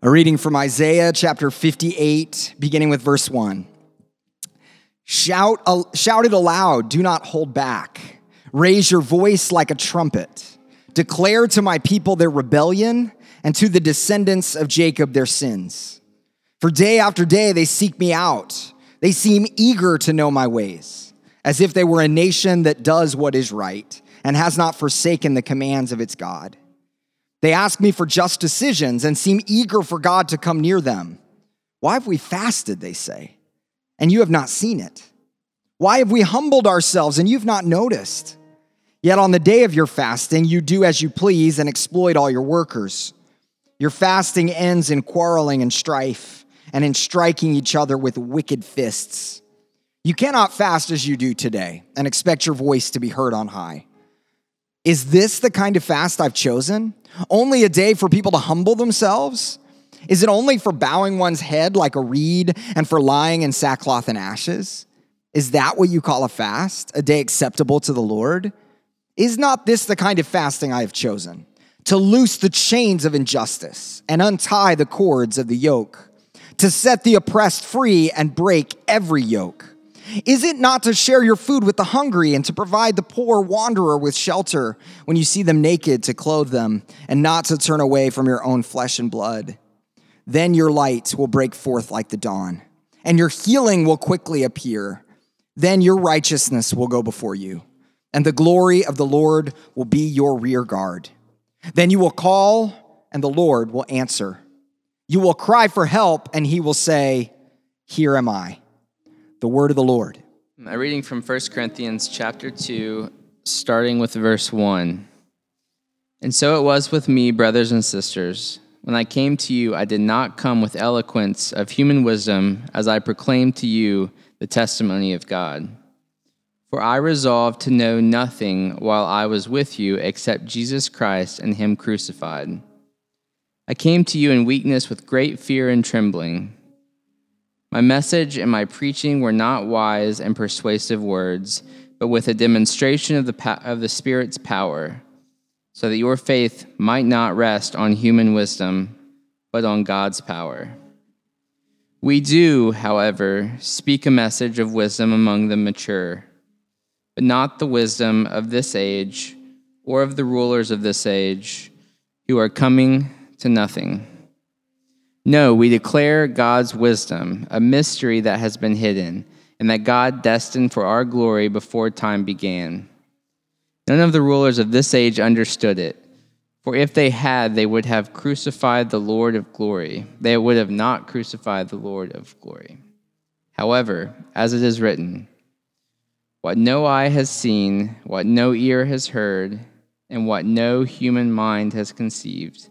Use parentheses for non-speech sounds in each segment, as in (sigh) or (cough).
A reading from Isaiah chapter 58, beginning with verse 1. Shout, shout it aloud, do not hold back. Raise your voice like a trumpet. Declare to my people their rebellion and to the descendants of Jacob their sins. For day after day they seek me out. They seem eager to know my ways, as if they were a nation that does what is right and has not forsaken the commands of its God. They ask me for just decisions and seem eager for God to come near them. Why have we fasted, they say, and you have not seen it? Why have we humbled ourselves and you've not noticed? Yet on the day of your fasting, you do as you please and exploit all your workers. Your fasting ends in quarreling and strife and in striking each other with wicked fists. You cannot fast as you do today and expect your voice to be heard on high. Is this the kind of fast I've chosen? Only a day for people to humble themselves? Is it only for bowing one's head like a reed and for lying in sackcloth and ashes? Is that what you call a fast, a day acceptable to the Lord? Is not this the kind of fasting I have chosen? To loose the chains of injustice and untie the cords of the yoke, to set the oppressed free and break every yoke is it not to share your food with the hungry and to provide the poor wanderer with shelter when you see them naked to clothe them and not to turn away from your own flesh and blood? Then your light will break forth like the dawn, and your healing will quickly appear. Then your righteousness will go before you, and the glory of the Lord will be your rear guard. Then you will call, and the Lord will answer. You will cry for help, and he will say, Here am I. The word of the Lord. A reading from 1 Corinthians chapter 2, starting with verse 1. And so it was with me, brothers and sisters. When I came to you, I did not come with eloquence of human wisdom as I proclaimed to you the testimony of God. For I resolved to know nothing while I was with you except Jesus Christ and Him crucified. I came to you in weakness with great fear and trembling. My message and my preaching were not wise and persuasive words, but with a demonstration of the, of the Spirit's power, so that your faith might not rest on human wisdom, but on God's power. We do, however, speak a message of wisdom among the mature, but not the wisdom of this age or of the rulers of this age who are coming to nothing. No, we declare God's wisdom, a mystery that has been hidden, and that God destined for our glory before time began. None of the rulers of this age understood it, for if they had, they would have crucified the Lord of glory. They would have not crucified the Lord of glory. However, as it is written, what no eye has seen, what no ear has heard, and what no human mind has conceived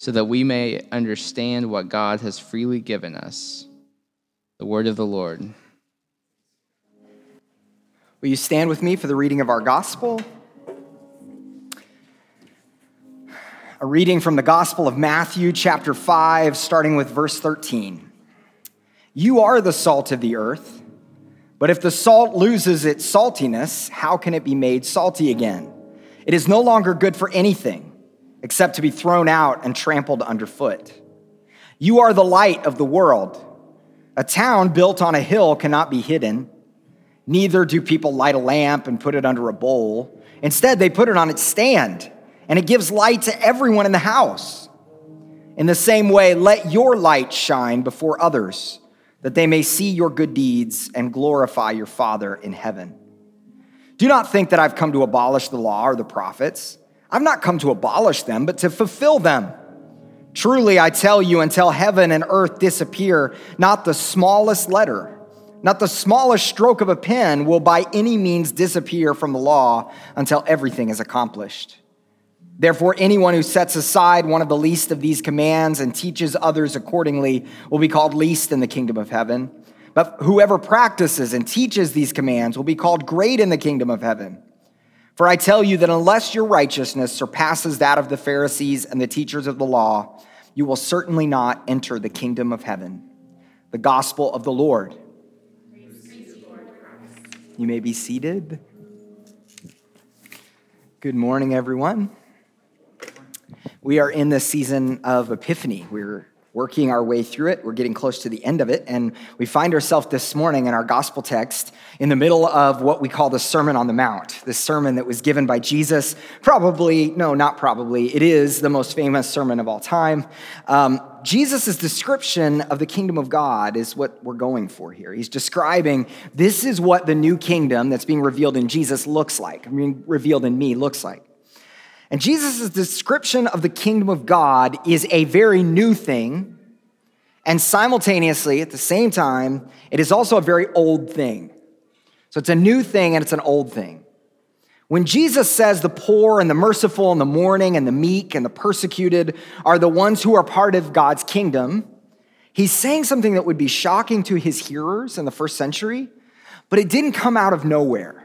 so that we may understand what God has freely given us. The word of the Lord. Will you stand with me for the reading of our gospel? A reading from the Gospel of Matthew, chapter 5, starting with verse 13. You are the salt of the earth, but if the salt loses its saltiness, how can it be made salty again? It is no longer good for anything except to be thrown out and trampled underfoot. You are the light of the world. A town built on a hill cannot be hidden. Neither do people light a lamp and put it under a bowl. Instead, they put it on its stand, and it gives light to everyone in the house. In the same way, let your light shine before others, that they may see your good deeds and glorify your Father in heaven. Do not think that I've come to abolish the law or the prophets. I've not come to abolish them, but to fulfill them. Truly, I tell you, until heaven and earth disappear, not the smallest letter, not the smallest stroke of a pen will by any means disappear from the law until everything is accomplished. Therefore, anyone who sets aside one of the least of these commands and teaches others accordingly will be called least in the kingdom of heaven. But whoever practices and teaches these commands will be called great in the kingdom of heaven. For I tell you that unless your righteousness surpasses that of the Pharisees and the teachers of the law, you will certainly not enter the kingdom of heaven. The gospel of the Lord. You may be seated. Good morning, everyone. We are in the season of Epiphany. We're working our way through it. We're getting close to the end of it. And we find ourselves this morning in our gospel text in the middle of what we call the Sermon on the Mount, the sermon that was given by Jesus. Probably, no, not probably, it is the most famous sermon of all time. Um, Jesus' description of the kingdom of God is what we're going for here. He's describing this is what the new kingdom that's being revealed in Jesus looks like, I mean, revealed in me looks like. And Jesus' description of the kingdom of God is a very new thing. And simultaneously, at the same time, it is also a very old thing. So it's a new thing and it's an old thing. When Jesus says the poor and the merciful and the mourning and the meek and the persecuted are the ones who are part of God's kingdom, he's saying something that would be shocking to his hearers in the first century, but it didn't come out of nowhere.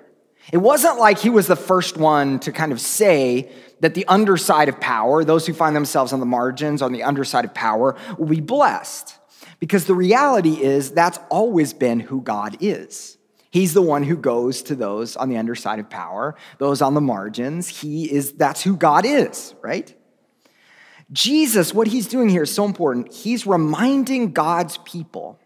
It wasn't like he was the first one to kind of say that the underside of power, those who find themselves on the margins, on the underside of power, will be blessed. Because the reality is that's always been who God is. He's the one who goes to those on the underside of power, those on the margins. He is, that's who God is, right? Jesus, what he's doing here is so important. He's reminding God's people,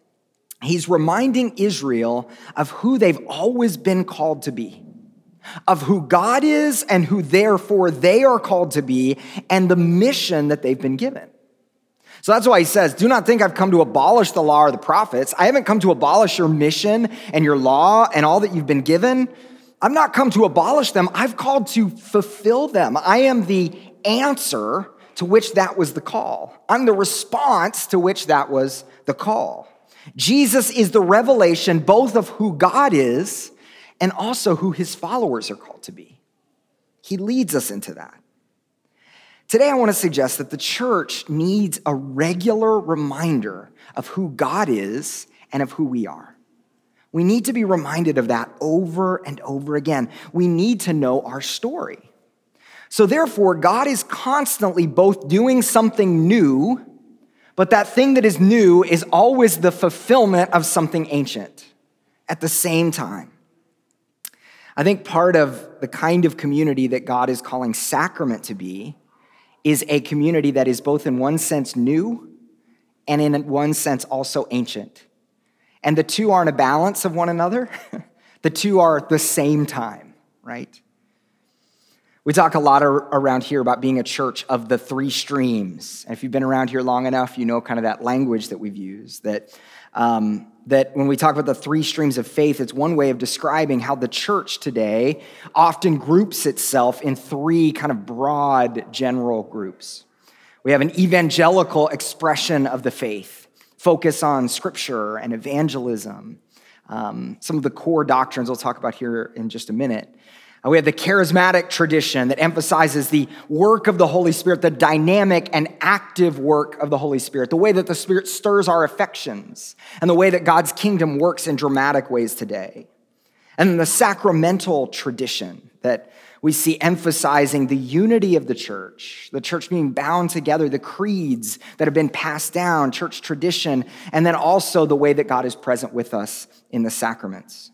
he's reminding Israel of who they've always been called to be of who God is and who therefore they are called to be and the mission that they've been given. So that's why he says, Do not think I've come to abolish the law or the prophets. I haven't come to abolish your mission and your law and all that you've been given. I've not come to abolish them. I've called to fulfill them. I am the answer to which that was the call. I'm the response to which that was the call. Jesus is the revelation both of who God is and also who his followers are called to be. He leads us into that. Today, I want to suggest that the church needs a regular reminder of who God is and of who we are. We need to be reminded of that over and over again. We need to know our story. So, therefore, God is constantly both doing something new, but that thing that is new is always the fulfillment of something ancient at the same time. I think part of the kind of community that God is calling sacrament to be is a community that is both in one sense new and in one sense also ancient. And the two aren't a balance of one another, (laughs) the two are at the same time, right? We talk a lot around here about being a church of the three streams. And if you've been around here long enough, you know kind of that language that we've used that um, that when we talk about the three streams of faith, it's one way of describing how the church today often groups itself in three kind of broad general groups. We have an evangelical expression of the faith, focus on scripture and evangelism, um, some of the core doctrines we'll talk about here in just a minute. Uh, we have the charismatic tradition that emphasizes the work of the Holy Spirit, the dynamic and active work of the Holy Spirit, the way that the Spirit stirs our affections, and the way that God's kingdom works in dramatic ways today. And then the sacramental tradition that we see emphasizing the unity of the church, the church being bound together, the creeds that have been passed down, church tradition, and then also the way that God is present with us in the sacraments.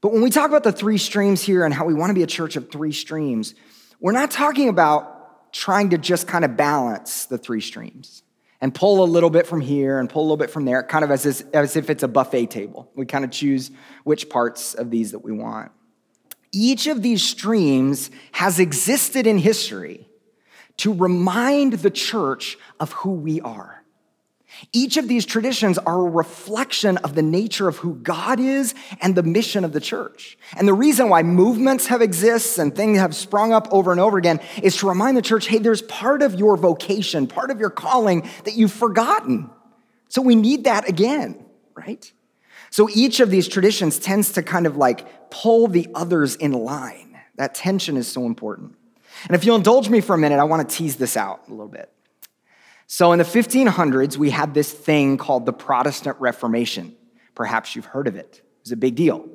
But when we talk about the three streams here and how we want to be a church of three streams, we're not talking about trying to just kind of balance the three streams and pull a little bit from here and pull a little bit from there, kind of as, as if it's a buffet table. We kind of choose which parts of these that we want. Each of these streams has existed in history to remind the church of who we are. Each of these traditions are a reflection of the nature of who God is and the mission of the church. And the reason why movements have exists and things have sprung up over and over again is to remind the church, hey, there's part of your vocation, part of your calling that you've forgotten. So we need that again, right? So each of these traditions tends to kind of like pull the others in line. That tension is so important. And if you'll indulge me for a minute, I want to tease this out a little bit. So, in the 1500s, we had this thing called the Protestant Reformation. Perhaps you've heard of it. It was a big deal.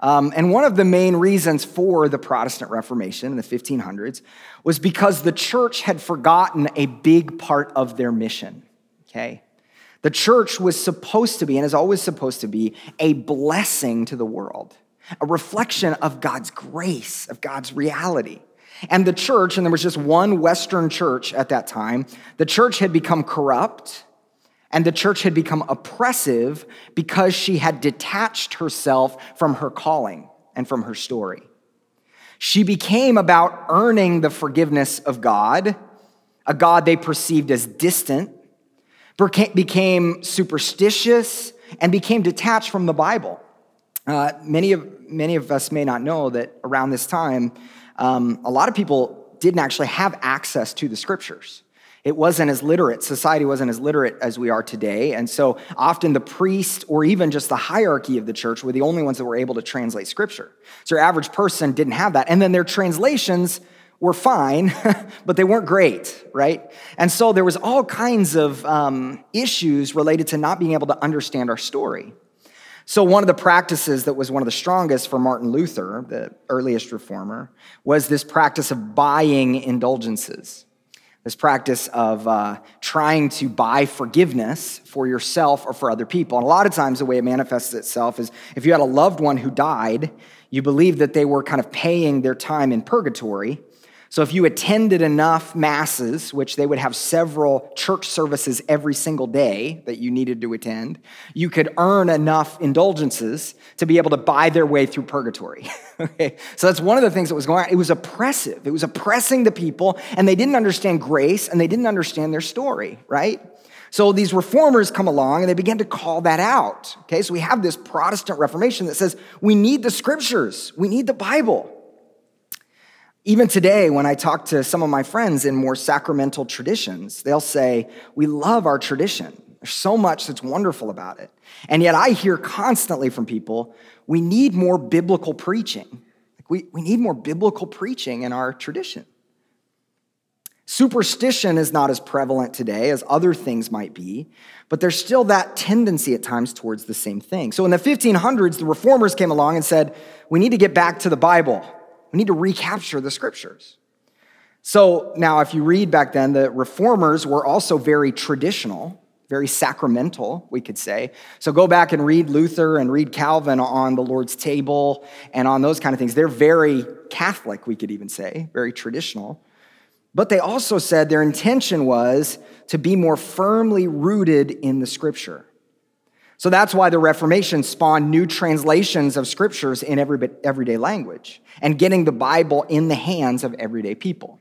Um, and one of the main reasons for the Protestant Reformation in the 1500s was because the church had forgotten a big part of their mission. Okay? The church was supposed to be, and is always supposed to be, a blessing to the world, a reflection of God's grace, of God's reality. And the church, and there was just one Western church at that time, the church had become corrupt and the church had become oppressive because she had detached herself from her calling and from her story. She became about earning the forgiveness of God, a God they perceived as distant, became superstitious, and became detached from the Bible. Uh, many, of, many of us may not know that around this time, um, a lot of people didn't actually have access to the scriptures. It wasn't as literate. Society wasn't as literate as we are today. And so often the priest or even just the hierarchy of the church were the only ones that were able to translate scripture. So your average person didn't have that. And then their translations were fine, (laughs) but they weren't great, right? And so there was all kinds of um, issues related to not being able to understand our story. So, one of the practices that was one of the strongest for Martin Luther, the earliest reformer, was this practice of buying indulgences this practice of uh, trying to buy forgiveness for yourself or for other people. And a lot of times, the way it manifests itself is if you had a loved one who died, you believe that they were kind of paying their time in purgatory. So if you attended enough masses, which they would have several church services every single day that you needed to attend, you could earn enough indulgences to be able to buy their way through purgatory. (laughs) okay? So that's one of the things that was going on. It was oppressive. It was oppressing the people, and they didn't understand grace and they didn't understand their story, right? So these reformers come along and they begin to call that out. Okay, so we have this Protestant Reformation that says we need the scriptures, we need the Bible. Even today, when I talk to some of my friends in more sacramental traditions, they'll say, We love our tradition. There's so much that's wonderful about it. And yet I hear constantly from people, we need more biblical preaching. Like we, we need more biblical preaching in our tradition. Superstition is not as prevalent today as other things might be, but there's still that tendency at times towards the same thing. So in the 1500s, the reformers came along and said, We need to get back to the Bible. We need to recapture the scriptures. So now, if you read back then, the reformers were also very traditional, very sacramental, we could say. So go back and read Luther and read Calvin on the Lord's table and on those kind of things. They're very Catholic, we could even say, very traditional. But they also said their intention was to be more firmly rooted in the scripture. So that's why the Reformation spawned new translations of scriptures in every, everyday language and getting the Bible in the hands of everyday people.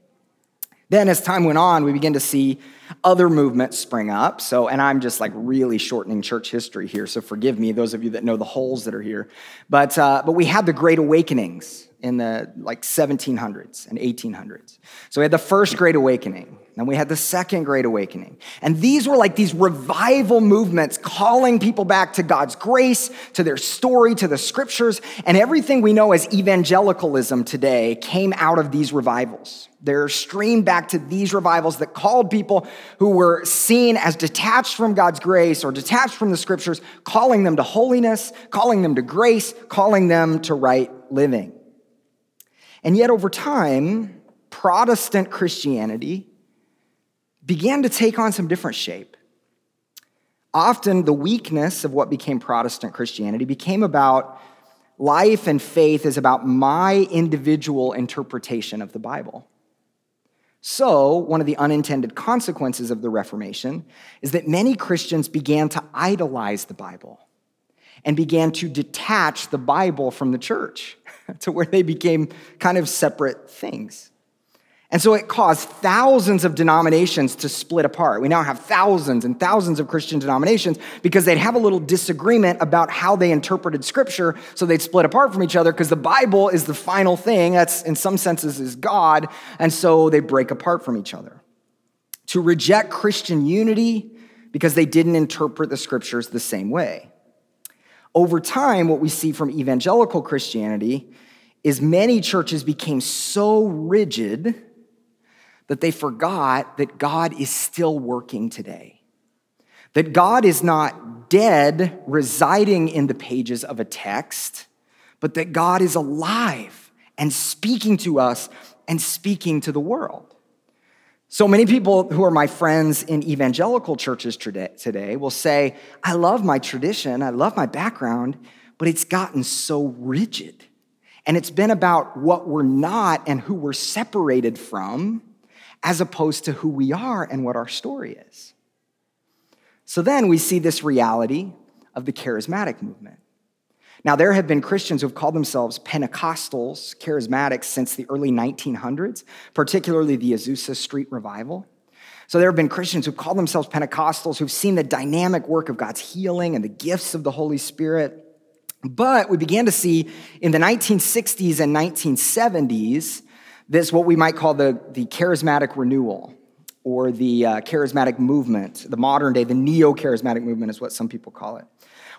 Then, as time went on, we begin to see other movements spring up. So, and I'm just like really shortening church history here, so forgive me, those of you that know the holes that are here. But, uh, but we had the Great Awakenings in the like 1700s and 1800s. So we had the first Great Awakening. Then we had the second Great Awakening. And these were like these revival movements calling people back to God's grace, to their story, to the scriptures. And everything we know as evangelicalism today came out of these revivals. They're streamed back to these revivals that called people who were seen as detached from God's grace or detached from the scriptures, calling them to holiness, calling them to grace, calling them to right living. And yet, over time, Protestant Christianity began to take on some different shape. Often, the weakness of what became Protestant Christianity became about life and faith is about my individual interpretation of the Bible. So, one of the unintended consequences of the Reformation is that many Christians began to idolize the Bible and began to detach the Bible from the church (laughs) to where they became kind of separate things. And so it caused thousands of denominations to split apart. We now have thousands and thousands of Christian denominations because they'd have a little disagreement about how they interpreted scripture, so they'd split apart from each other because the Bible is the final thing. That's, in some senses, is God. And so they break apart from each other. To reject Christian unity because they didn't interpret the scriptures the same way. Over time, what we see from evangelical Christianity is many churches became so rigid that they forgot that God is still working today. That God is not dead, residing in the pages of a text, but that God is alive and speaking to us and speaking to the world. So many people who are my friends in evangelical churches today will say, I love my tradition, I love my background, but it's gotten so rigid. And it's been about what we're not and who we're separated from, as opposed to who we are and what our story is. So then we see this reality of the charismatic movement. Now, there have been Christians who have called themselves Pentecostals, charismatics, since the early 1900s, particularly the Azusa Street Revival. So there have been Christians who've called themselves Pentecostals who've seen the dynamic work of God's healing and the gifts of the Holy Spirit. But we began to see in the 1960s and 1970s this, what we might call the, the charismatic renewal or the uh, charismatic movement, the modern day, the neo charismatic movement is what some people call it,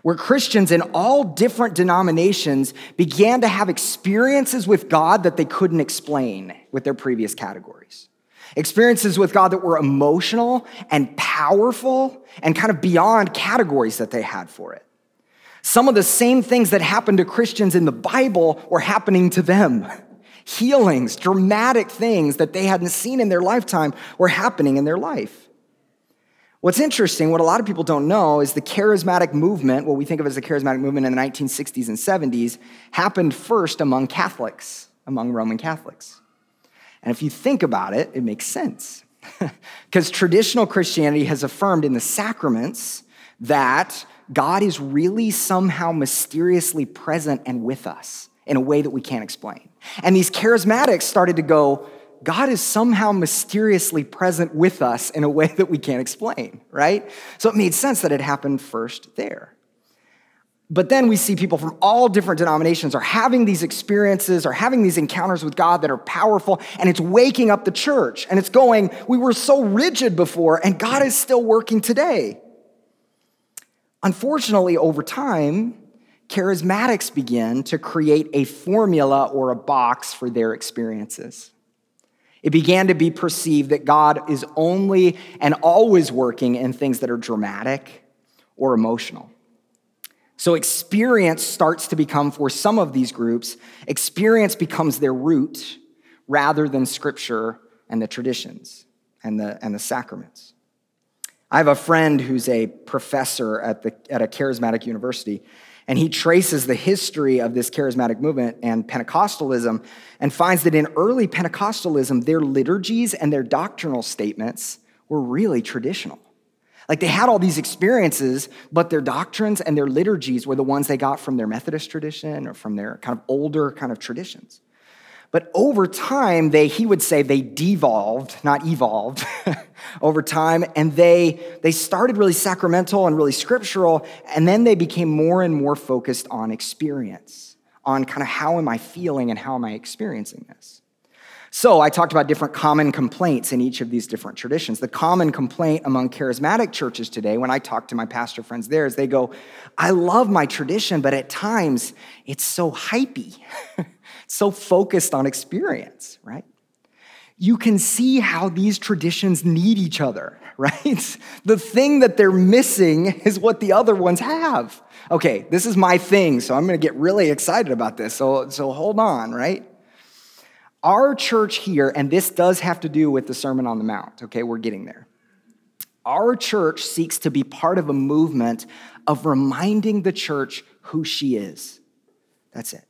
where Christians in all different denominations began to have experiences with God that they couldn't explain with their previous categories. Experiences with God that were emotional and powerful and kind of beyond categories that they had for it. Some of the same things that happened to Christians in the Bible were happening to them. (laughs) Healings, dramatic things that they hadn't seen in their lifetime were happening in their life. What's interesting, what a lot of people don't know, is the charismatic movement, what we think of as the charismatic movement in the 1960s and 70s, happened first among Catholics, among Roman Catholics. And if you think about it, it makes sense. (laughs) Because traditional Christianity has affirmed in the sacraments that God is really somehow mysteriously present and with us in a way that we can't explain. And these charismatics started to go, God is somehow mysteriously present with us in a way that we can't explain, right? So it made sense that it happened first there. But then we see people from all different denominations are having these experiences, are having these encounters with God that are powerful, and it's waking up the church. And it's going, we were so rigid before, and God is still working today. Unfortunately, over time, charismatics begin to create a formula or a box for their experiences. It began to be perceived that God is only and always working in things that are dramatic or emotional. So, experience starts to become, for some of these groups, experience becomes their root rather than scripture and the traditions and the, and the sacraments. I have a friend who's a professor at, the, at a charismatic university, and he traces the history of this charismatic movement and Pentecostalism and finds that in early Pentecostalism, their liturgies and their doctrinal statements were really traditional. Like they had all these experiences, but their doctrines and their liturgies were the ones they got from their Methodist tradition or from their kind of older kind of traditions. But over time, they, he would say they devolved, not evolved, (laughs) over time, and they, they started really sacramental and really scriptural, and then they became more and more focused on experience, on kind of how am I feeling and how am I experiencing this. So I talked about different common complaints in each of these different traditions. The common complaint among charismatic churches today, when I talk to my pastor friends there, is they go, I love my tradition, but at times it's so hypey. (laughs) so focused on experience, right? You can see how these traditions need each other, (laughs) right? The thing that they're missing is what the other ones have. Okay, this is my thing, so I'm gonna get really excited about this. So, so hold on, right? Our church here, and this does have to do with the Sermon on the Mount, okay, we're getting there. Our church seeks to be part of a movement of reminding the church who she is. That's it.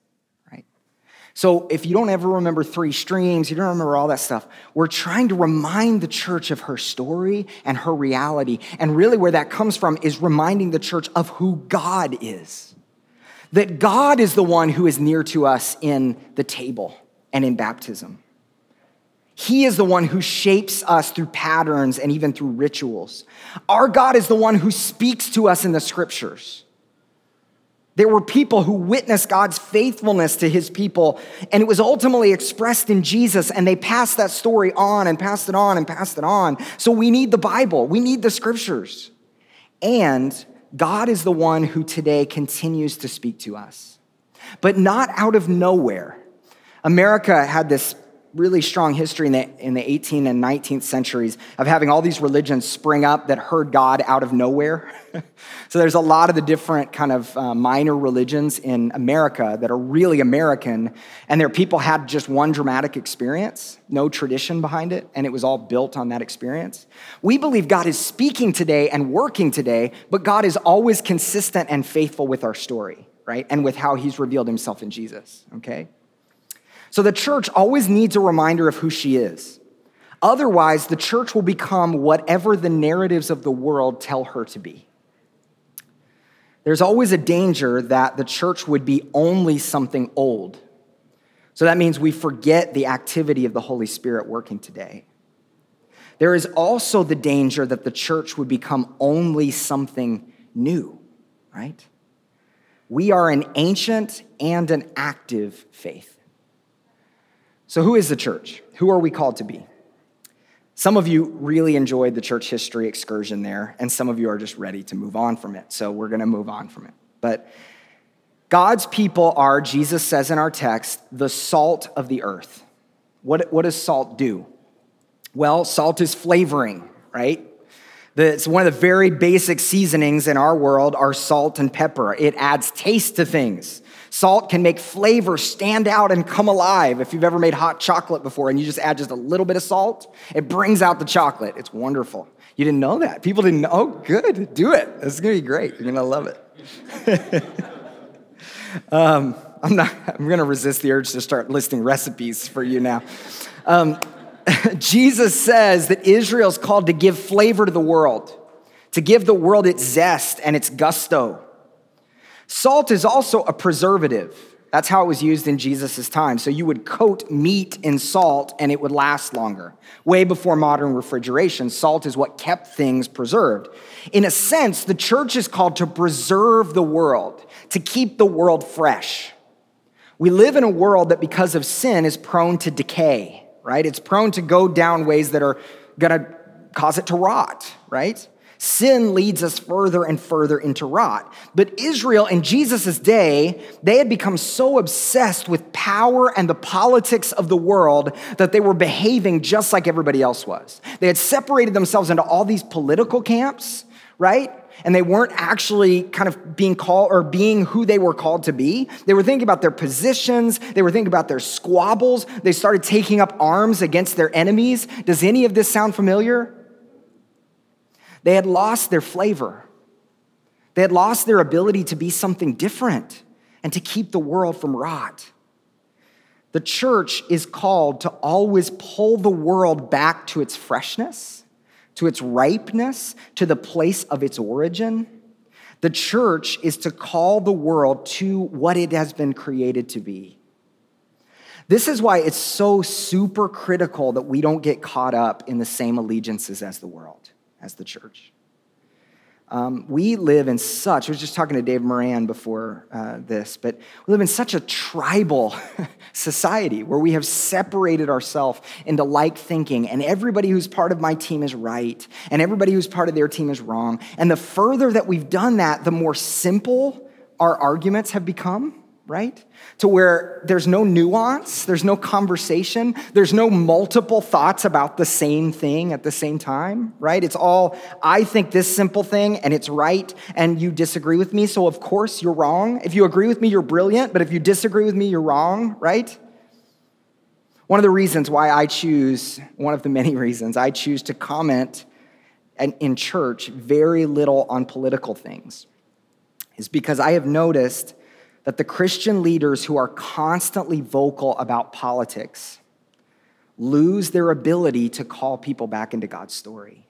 So if you don't ever remember three streams, you don't remember all that stuff, we're trying to remind the church of her story and her reality. And really, where that comes from is reminding the church of who God is. That God is the one who is near to us in the table and in baptism. He is the one who shapes us through patterns and even through rituals. Our God is the one who speaks to us in the scriptures. There were people who witnessed God's faithfulness to his people, and it was ultimately expressed in Jesus, and they passed that story on and passed it on and passed it on. So we need the Bible, we need the scriptures. And God is the one who today continues to speak to us, but not out of nowhere. America had this really strong history in the, in the 18th and 19th centuries of having all these religions spring up that heard God out of nowhere. (laughs) so there's a lot of the different kind of uh, minor religions in America that are really American, and their people had just one dramatic experience, no tradition behind it, and it was all built on that experience. We believe God is speaking today and working today, but God is always consistent and faithful with our story, right? And with how he's revealed himself in Jesus, okay? So the church always needs a reminder of who she is. Otherwise, the church will become whatever the narratives of the world tell her to be. There's always a danger that the church would be only something old. So that means we forget the activity of the Holy Spirit working today. There is also the danger that the church would become only something new, right? We are an ancient and an active faith. So, who is the church? Who are we called to be? Some of you really enjoyed the church history excursion there, and some of you are just ready to move on from it. So, we're going to move on from it. But God's people are, Jesus says in our text, the salt of the earth. What, what does salt do? Well, salt is flavoring, right? It's one of the very basic seasonings in our world are salt and pepper. It adds taste to things. Salt can make flavor stand out and come alive. If you've ever made hot chocolate before and you just add just a little bit of salt, it brings out the chocolate. It's wonderful. You didn't know that. People didn't know. Oh, good. Do it. It's going to be great. You're going to love it. (laughs) um, I'm not, I'm going to resist the urge to start listing recipes for you now. Um, (laughs) Jesus says that Israel's called to give flavor to the world, to give the world its zest and its gusto. Salt is also a preservative. That's how it was used in Jesus' time. So you would coat meat in salt and it would last longer. Way before modern refrigeration, salt is what kept things preserved. In a sense, the church is called to preserve the world, to keep the world fresh. We live in a world that, because of sin, is prone to decay, right? It's prone to go down ways that are gonna cause it to rot, right? Sin leads us further and further into rot. But Israel in Jesus' day, they had become so obsessed with power and the politics of the world that they were behaving just like everybody else was. They had separated themselves into all these political camps, right? And they weren't actually kind of being called or being who they were called to be. They were thinking about their positions, they were thinking about their squabbles. They started taking up arms against their enemies. Does any of this sound familiar? They had lost their flavor. They had lost their ability to be something different and to keep the world from rot. The church is called to always pull the world back to its freshness, to its ripeness, to the place of its origin. The church is to call the world to what it has been created to be. This is why it's so super critical that we don't get caught up in the same allegiances as the world as the church. Um, we live in such, I was just talking to Dave Moran before uh, this, but we live in such a tribal (laughs) society where we have separated ourselves into like thinking, and everybody who's part of my team is right, and everybody who's part of their team is wrong. And the further that we've done that, the more simple our arguments have become right? To where there's no nuance, there's no conversation, there's no multiple thoughts about the same thing at the same time, right? It's all, I think this simple thing and it's right, and you disagree with me, so of course you're wrong. If you agree with me, you're brilliant, but if you disagree with me, you're wrong, right? One of the reasons why I choose, one of the many (laughs) reasons I choose to comment in church very little on political things is because I have noticed that the Christian leaders who are constantly vocal about politics lose their ability to call people back into God's story.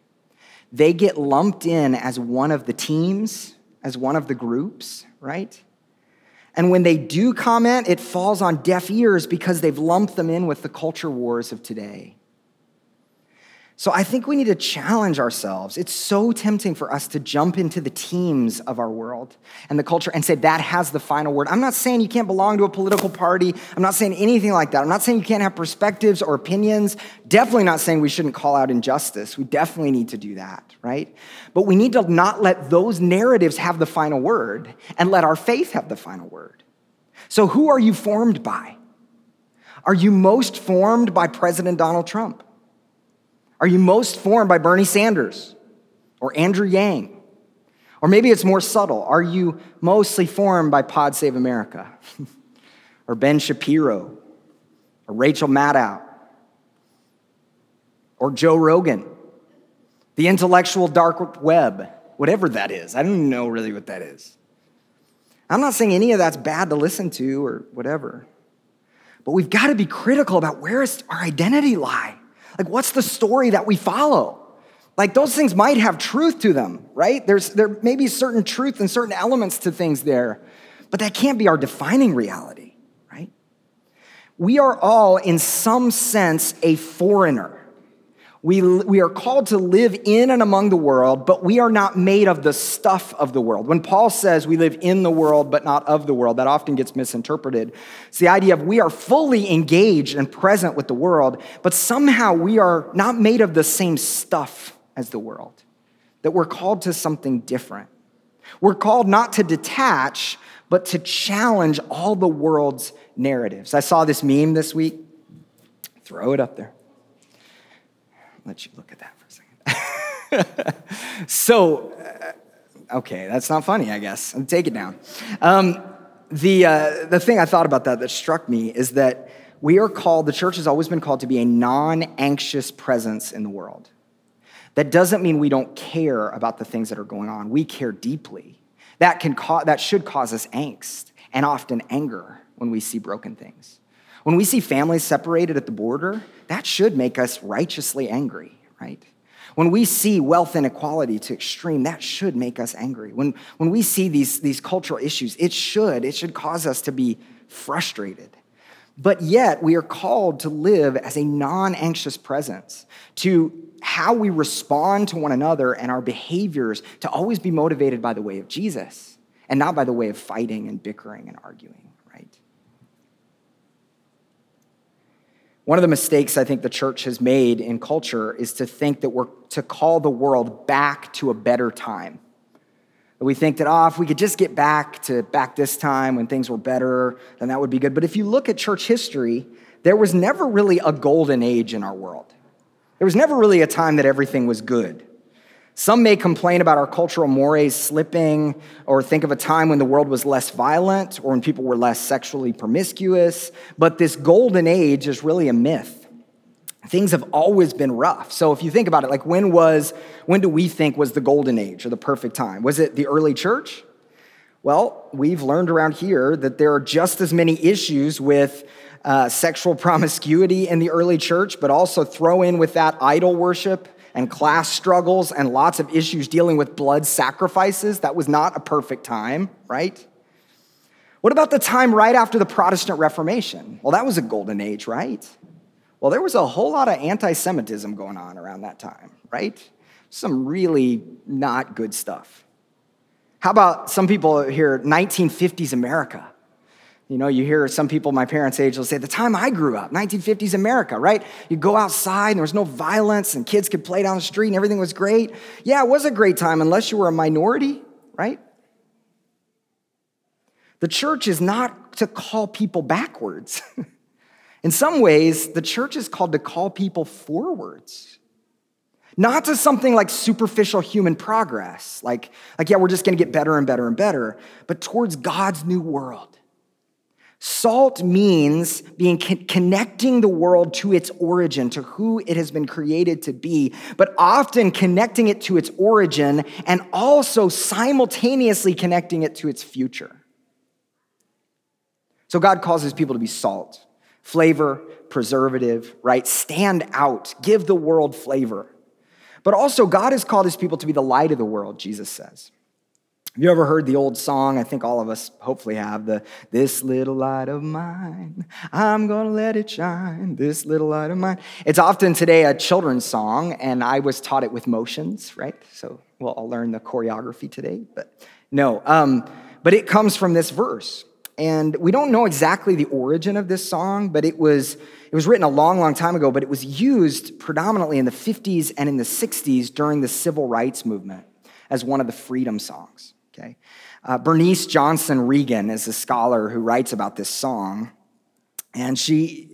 They get lumped in as one of the teams, as one of the groups, right? And when they do comment, it falls on deaf ears because they've lumped them in with the culture wars of today. So I think we need to challenge ourselves. It's so tempting for us to jump into the teams of our world and the culture and say that has the final word. I'm not saying you can't belong to a political party. I'm not saying anything like that. I'm not saying you can't have perspectives or opinions. Definitely not saying we shouldn't call out injustice. We definitely need to do that, right? But we need to not let those narratives have the final word and let our faith have the final word. So who are you formed by? Are you most formed by President Donald Trump? Are you most formed by Bernie Sanders or Andrew Yang? Or maybe it's more subtle. Are you mostly formed by Pod Save America (laughs) or Ben Shapiro or Rachel Maddow or Joe Rogan, the intellectual dark web, whatever that is? I don't know really what that is. I'm not saying any of that's bad to listen to or whatever. But we've got to be critical about where our identity lie? Like, what's the story that we follow? Like, those things might have truth to them, right? There's, there may be certain truth and certain elements to things there, but that can't be our defining reality, right? We are all, in some sense, a foreigner we, we are called to live in and among the world, but we are not made of the stuff of the world. When Paul says we live in the world, but not of the world, that often gets misinterpreted. It's the idea of we are fully engaged and present with the world, but somehow we are not made of the same stuff as the world, that we're called to something different. We're called not to detach, but to challenge all the world's narratives. I saw this meme this week. Throw it up there let you look at that for a second. (laughs) so, uh, okay, that's not funny, I guess. I'll take it down. Um, the, uh, the thing I thought about that that struck me is that we are called, the church has always been called to be a non anxious presence in the world. That doesn't mean we don't care about the things that are going on. We care deeply. That, can ca- that should cause us angst and often anger when we see broken things. When we see families separated at the border, that should make us righteously angry, right? When we see wealth inequality to extreme, that should make us angry. When, when we see these, these cultural issues, it should, it should cause us to be frustrated. But yet, we are called to live as a non anxious presence, to how we respond to one another and our behaviors to always be motivated by the way of Jesus and not by the way of fighting and bickering and arguing. One of the mistakes I think the church has made in culture is to think that we're to call the world back to a better time. We think that, oh, if we could just get back to back this time when things were better, then that would be good. But if you look at church history, there was never really a golden age in our world. There was never really a time that everything was good. Some may complain about our cultural mores slipping, or think of a time when the world was less violent or when people were less sexually promiscuous, but this golden age is really a myth. Things have always been rough. So if you think about it, like when was, when do we think was the golden age or the perfect time? Was it the early church? Well, we've learned around here that there are just as many issues with uh, sexual (laughs) promiscuity in the early church, but also throw in with that idol worship and class struggles and lots of issues dealing with blood sacrifices. That was not a perfect time, right? What about the time right after the Protestant Reformation? Well, that was a golden age, right? Well, there was a whole lot of anti Semitism going on around that time, right? Some really not good stuff. How about some people here, 1950s America? You know, you hear some people my parents' age will say, the time I grew up, 1950s America, right? You go outside and there was no violence and kids could play down the street and everything was great. Yeah, it was a great time unless you were a minority, right? The church is not to call people backwards. (laughs) In some ways, the church is called to call people forwards. Not to something like superficial human progress, like, like yeah, we're just gonna get better and better and better, but towards God's new world Salt means being connecting the world to its origin, to who it has been created to be, but often connecting it to its origin and also simultaneously connecting it to its future. So God causes people to be salt, flavor, preservative, right? Stand out, give the world flavor. But also, God has called his people to be the light of the world, Jesus says. Have you ever heard the old song? I think all of us hopefully have the This little light of mine, I'm gonna let it shine, this little light of mine. It's often today a children's song, and I was taught it with motions, right? So well, I'll learn the choreography today, but no. Um, but it comes from this verse. And we don't know exactly the origin of this song, but it was, it was written a long, long time ago, but it was used predominantly in the 50s and in the 60s during the civil rights movement as one of the freedom songs. Okay. Uh, Bernice Johnson Reagon is a scholar who writes about this song, and she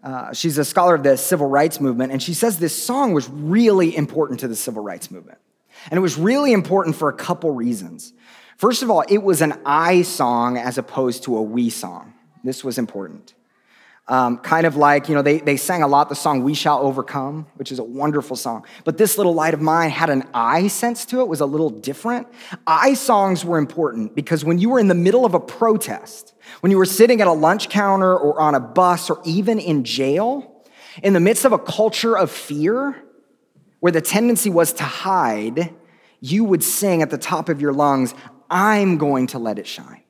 Uh, she's a scholar of the civil rights movement, and she says this song was really important to the civil rights movement. And it was really important for a couple reasons. First of all, it was an I song as opposed to a we song. This was important. Um, kind of like, you know, they, they sang a lot the song We Shall Overcome, which is a wonderful song. But this little light of mine had an I sense to it, was a little different. I songs were important because when you were in the middle of a protest, when you were sitting at a lunch counter or on a bus or even in jail, in the midst of a culture of fear, where the tendency was to hide, you would sing at the top of your lungs, I'm going to let it shine.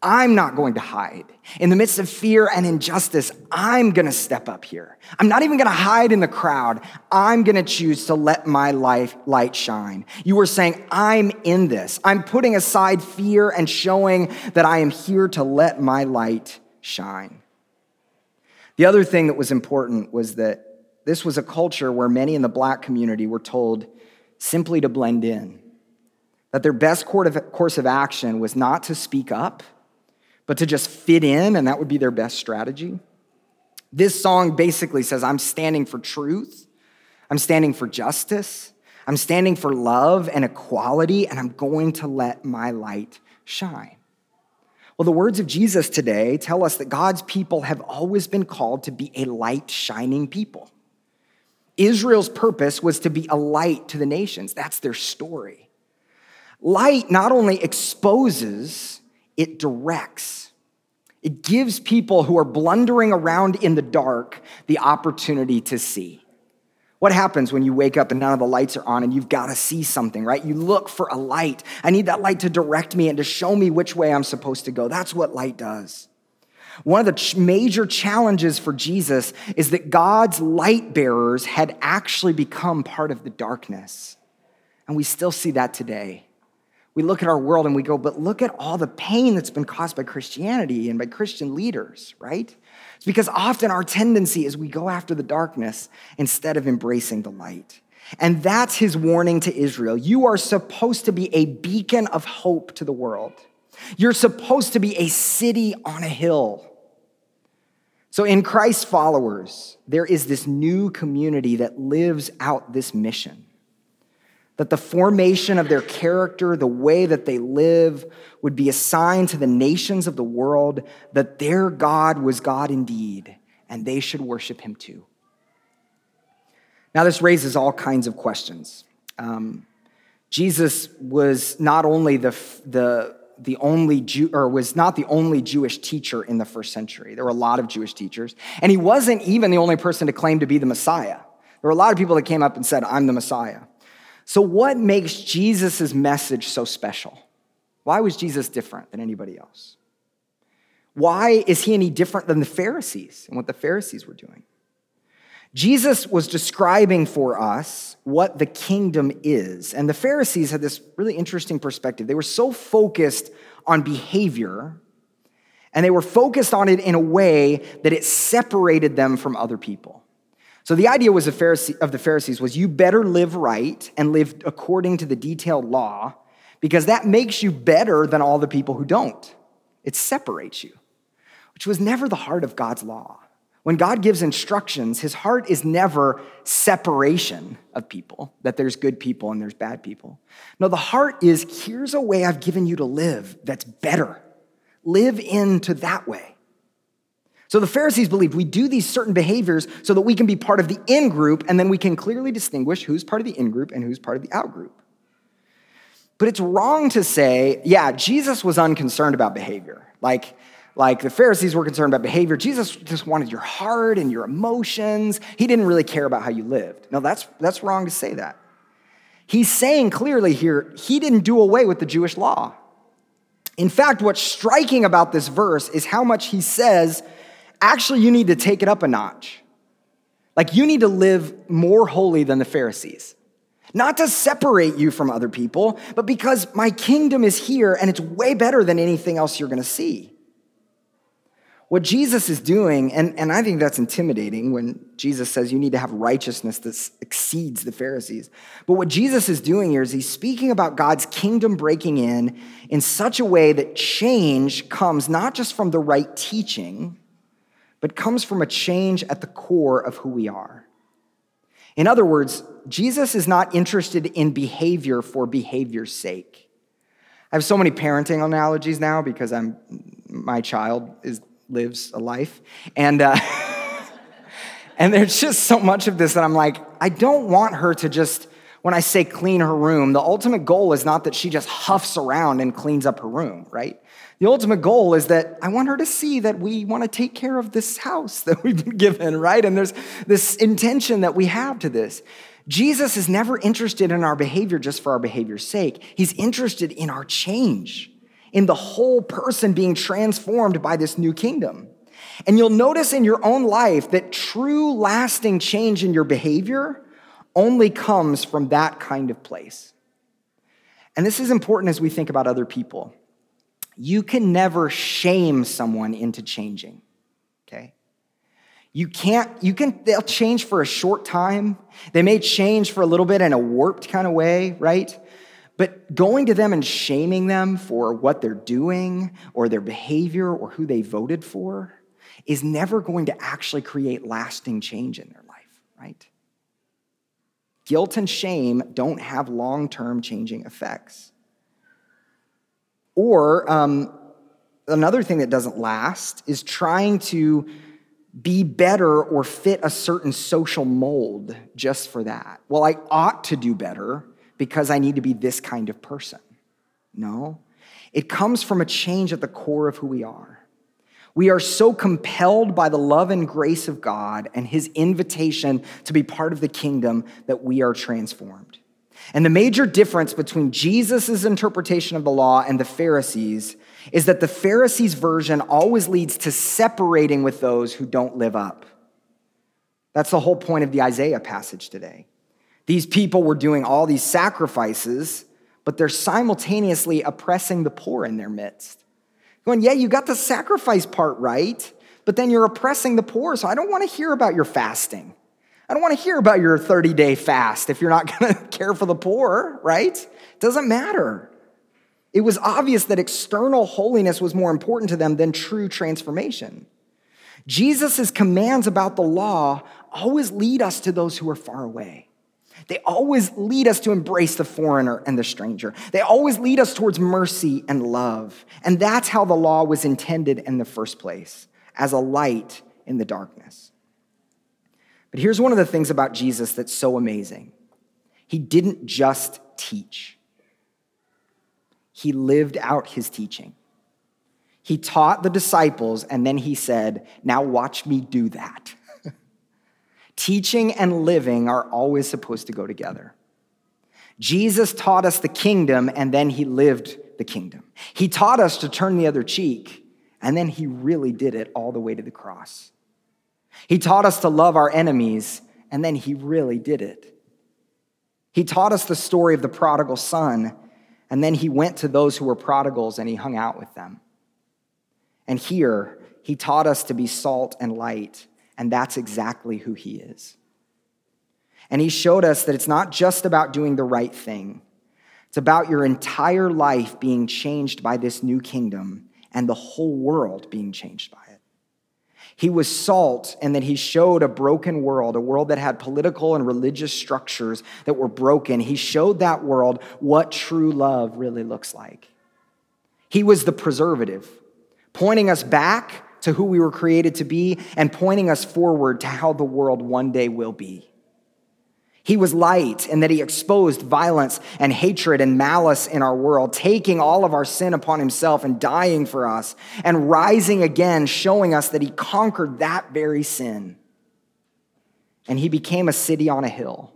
I'm not going to hide. In the midst of fear and injustice, I'm going to step up here. I'm not even going to hide in the crowd. I'm going to choose to let my life light shine. You were saying, I'm in this. I'm putting aside fear and showing that I am here to let my light shine. The other thing that was important was that this was a culture where many in the black community were told simply to blend in that their best course of action was not to speak up, but to just fit in, and that would be their best strategy. This song basically says, I'm standing for truth, I'm standing for justice, I'm standing for love and equality, and I'm going to let my light shine. Well, the words of Jesus today tell us that God's people have always been called to be a light shining people. Israel's purpose was to be a light to the nations. That's their story. Light not only exposes, it directs. It gives people who are blundering around in the dark the opportunity to see. What happens when you wake up and none of the lights are on and you've got to see something, right? You look for a light. I need that light to direct me and to show me which way I'm supposed to go. That's what light does. One of the major challenges for Jesus is that God's light bearers had actually become part of the darkness. And we still see that today we look at our world and we go, but look at all the pain that's been caused by Christianity and by Christian leaders, right? It's because often our tendency is we go after the darkness instead of embracing the light. And that's his warning to Israel. You are supposed to be a beacon of hope to the world. You're supposed to be a city on a hill. So, in Christ's followers, there is this new community that lives out this mission that the formation of their character, the way that they live, would be a sign to the nations of the world that their God was God indeed, and they should worship him too. Now, this raises all kinds of questions. Um, Jesus was not only the, the, the only Jew, or was not the only Jewish teacher in the first century. There were a lot of Jewish teachers. And he wasn't even the only person to claim to be the Messiah. There were a lot of people that came up and said, I'm the Messiah. So, what makes Jesus' message so special? Why was Jesus different than anybody else? Why is he any different than the Pharisees and what the Pharisees were doing? Jesus was describing for us what the kingdom is. And the Pharisees had this really interesting perspective. They were so focused on behavior, and they were focused on it in a way that it separated them from other people. So the idea was of the Pharisees was you better live right and live according to the detailed law because that makes you better than all the people who don't. It separates you, which was never the heart of God's law. When God gives instructions, his heart is never separation of people, that there's good people and there's bad people. No, the heart is here's a way I've given you to live that's better. Live into that way. So the Pharisees believed we do these certain behaviors so that we can be part of the in group, and then we can clearly distinguish who's part of the in group and who's part of the out group. But it's wrong to say, yeah, Jesus was unconcerned about behavior. Like, like the Pharisees were concerned about behavior. Jesus just wanted your heart and your emotions. He didn't really care about how you lived. No, that's, that's wrong to say that. He's saying clearly here, he didn't do away with the Jewish law. In fact, what's striking about this verse is how much he says actually, you need to take it up a notch. Like, you need to live more holy than the Pharisees. Not to separate you from other people, but because my kingdom is here and it's way better than anything else you're gonna see. What Jesus is doing, and, and I think that's intimidating when Jesus says you need to have righteousness that exceeds the Pharisees. But what Jesus is doing here is he's speaking about God's kingdom breaking in in such a way that change comes not just from the right teaching, but comes from a change at the core of who we are. In other words, Jesus is not interested in behavior for behavior's sake. I have so many parenting analogies now because I'm my child is lives a life, and uh, (laughs) and there's just so much of this that I'm like, I don't want her to just when I say clean her room, the ultimate goal is not that she just huffs around and cleans up her room, right? The ultimate goal is that I want her to see that we want to take care of this house that (laughs) we've been given, right? And there's this intention that we have to this. Jesus is never interested in our behavior just for our behavior's sake. He's interested in our change, in the whole person being transformed by this new kingdom. And you'll notice in your own life that true, lasting change in your behavior only comes from that kind of place. And this is important as we think about other people. You can never shame someone into changing, okay? You can't, you can, they'll change for a short time. They may change for a little bit in a warped kind of way, right? But going to them and shaming them for what they're doing or their behavior or who they voted for is never going to actually create lasting change in their life, right? Guilt and shame don't have long term changing effects. Or um, another thing that doesn't last is trying to be better or fit a certain social mold just for that. Well, I ought to do better because I need to be this kind of person. No, it comes from a change at the core of who we are. We are so compelled by the love and grace of God and his invitation to be part of the kingdom that we are transformed. And the major difference between Jesus' interpretation of the law and the Pharisees is that the Pharisees' version always leads to separating with those who don't live up. That's the whole point of the Isaiah passage today. These people were doing all these sacrifices, but they're simultaneously oppressing the poor in their midst. Going, yeah, you got the sacrifice part right, but then you're oppressing the poor, so I don't want to hear about your fasting. I don't want to hear about your 30 day fast if you're not (laughs) going to care for the poor, right? Doesn't matter. It was obvious that external holiness was more important to them than true transformation. Jesus' commands about the law always lead us to those who are far away. They always lead us to embrace the foreigner and the stranger. They always lead us towards mercy and love. And that's how the law was intended in the first place, as a light in the darkness. But here's one of the things about Jesus that's so amazing He didn't just teach, He lived out His teaching. He taught the disciples, and then He said, Now watch me do that. (laughs) Teaching and living are always supposed to go together. Jesus taught us the kingdom, and then he lived the kingdom. He taught us to turn the other cheek, and then he really did it all the way to the cross. He taught us to love our enemies, and then he really did it. He taught us the story of the prodigal son, and then he went to those who were prodigals and he hung out with them. And here, he taught us to be salt and light and that's exactly who he is. And he showed us that it's not just about doing the right thing, it's about your entire life being changed by this new kingdom and the whole world being changed by it. He was salt, and that he showed a broken world, a world that had political and religious structures that were broken. He showed that world what true love really looks like. He was the preservative, pointing us back to who we were created to be and pointing us forward to how the world one day will be. He was light in that he exposed violence and hatred and malice in our world, taking all of our sin upon himself and dying for us, and rising again, showing us that he conquered that very sin. And he became a city on a hill,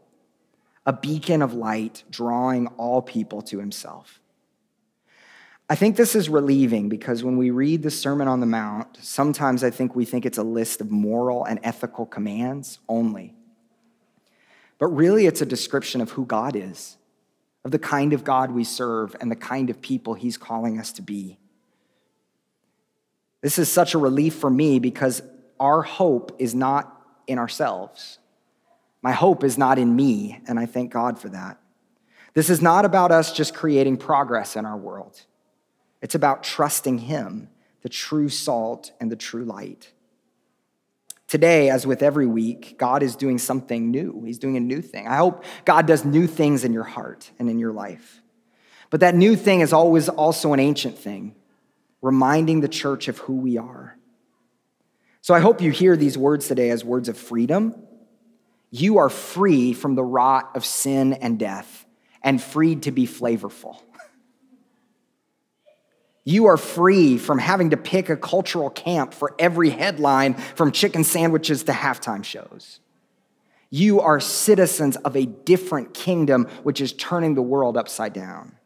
a beacon of light, drawing all people to himself. I think this is relieving because when we read the Sermon on the Mount, sometimes I think we think it's a list of moral and ethical commands only. But really, it's a description of who God is, of the kind of God we serve, and the kind of people He's calling us to be. This is such a relief for me because our hope is not in ourselves. My hope is not in me, and I thank God for that. This is not about us just creating progress in our world. It's about trusting Him, the true salt and the true light. Today, as with every week, God is doing something new. He's doing a new thing. I hope God does new things in your heart and in your life. But that new thing is always also an ancient thing, reminding the church of who we are. So I hope you hear these words today as words of freedom. You are free from the rot of sin and death and freed to be flavorful. You are free from having to pick a cultural camp for every headline from chicken sandwiches to halftime shows. You are citizens of a different kingdom which is turning the world upside down.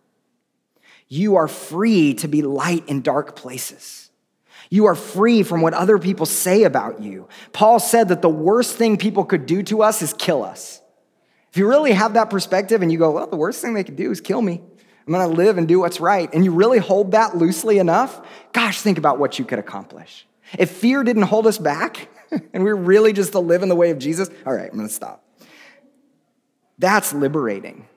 You are free to be light in dark places. You are free from what other people say about you. Paul said that the worst thing people could do to us is kill us. If you really have that perspective and you go, well, the worst thing they could do is kill me, I'm going to live and do what's right. And you really hold that loosely enough, gosh, think about what you could accomplish. If fear didn't hold us back (laughs) and we are really just to live in the way of Jesus, all right, I'm going to stop. That's liberating.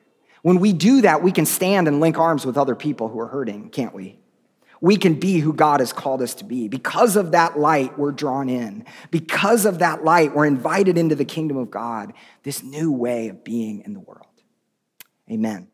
When we do that, we can stand and link arms with other people who are hurting, can't we? We can be who God has called us to be. Because of that light, we're drawn in. Because of that light, we're invited into the kingdom of God, this new way of being in the world. Amen.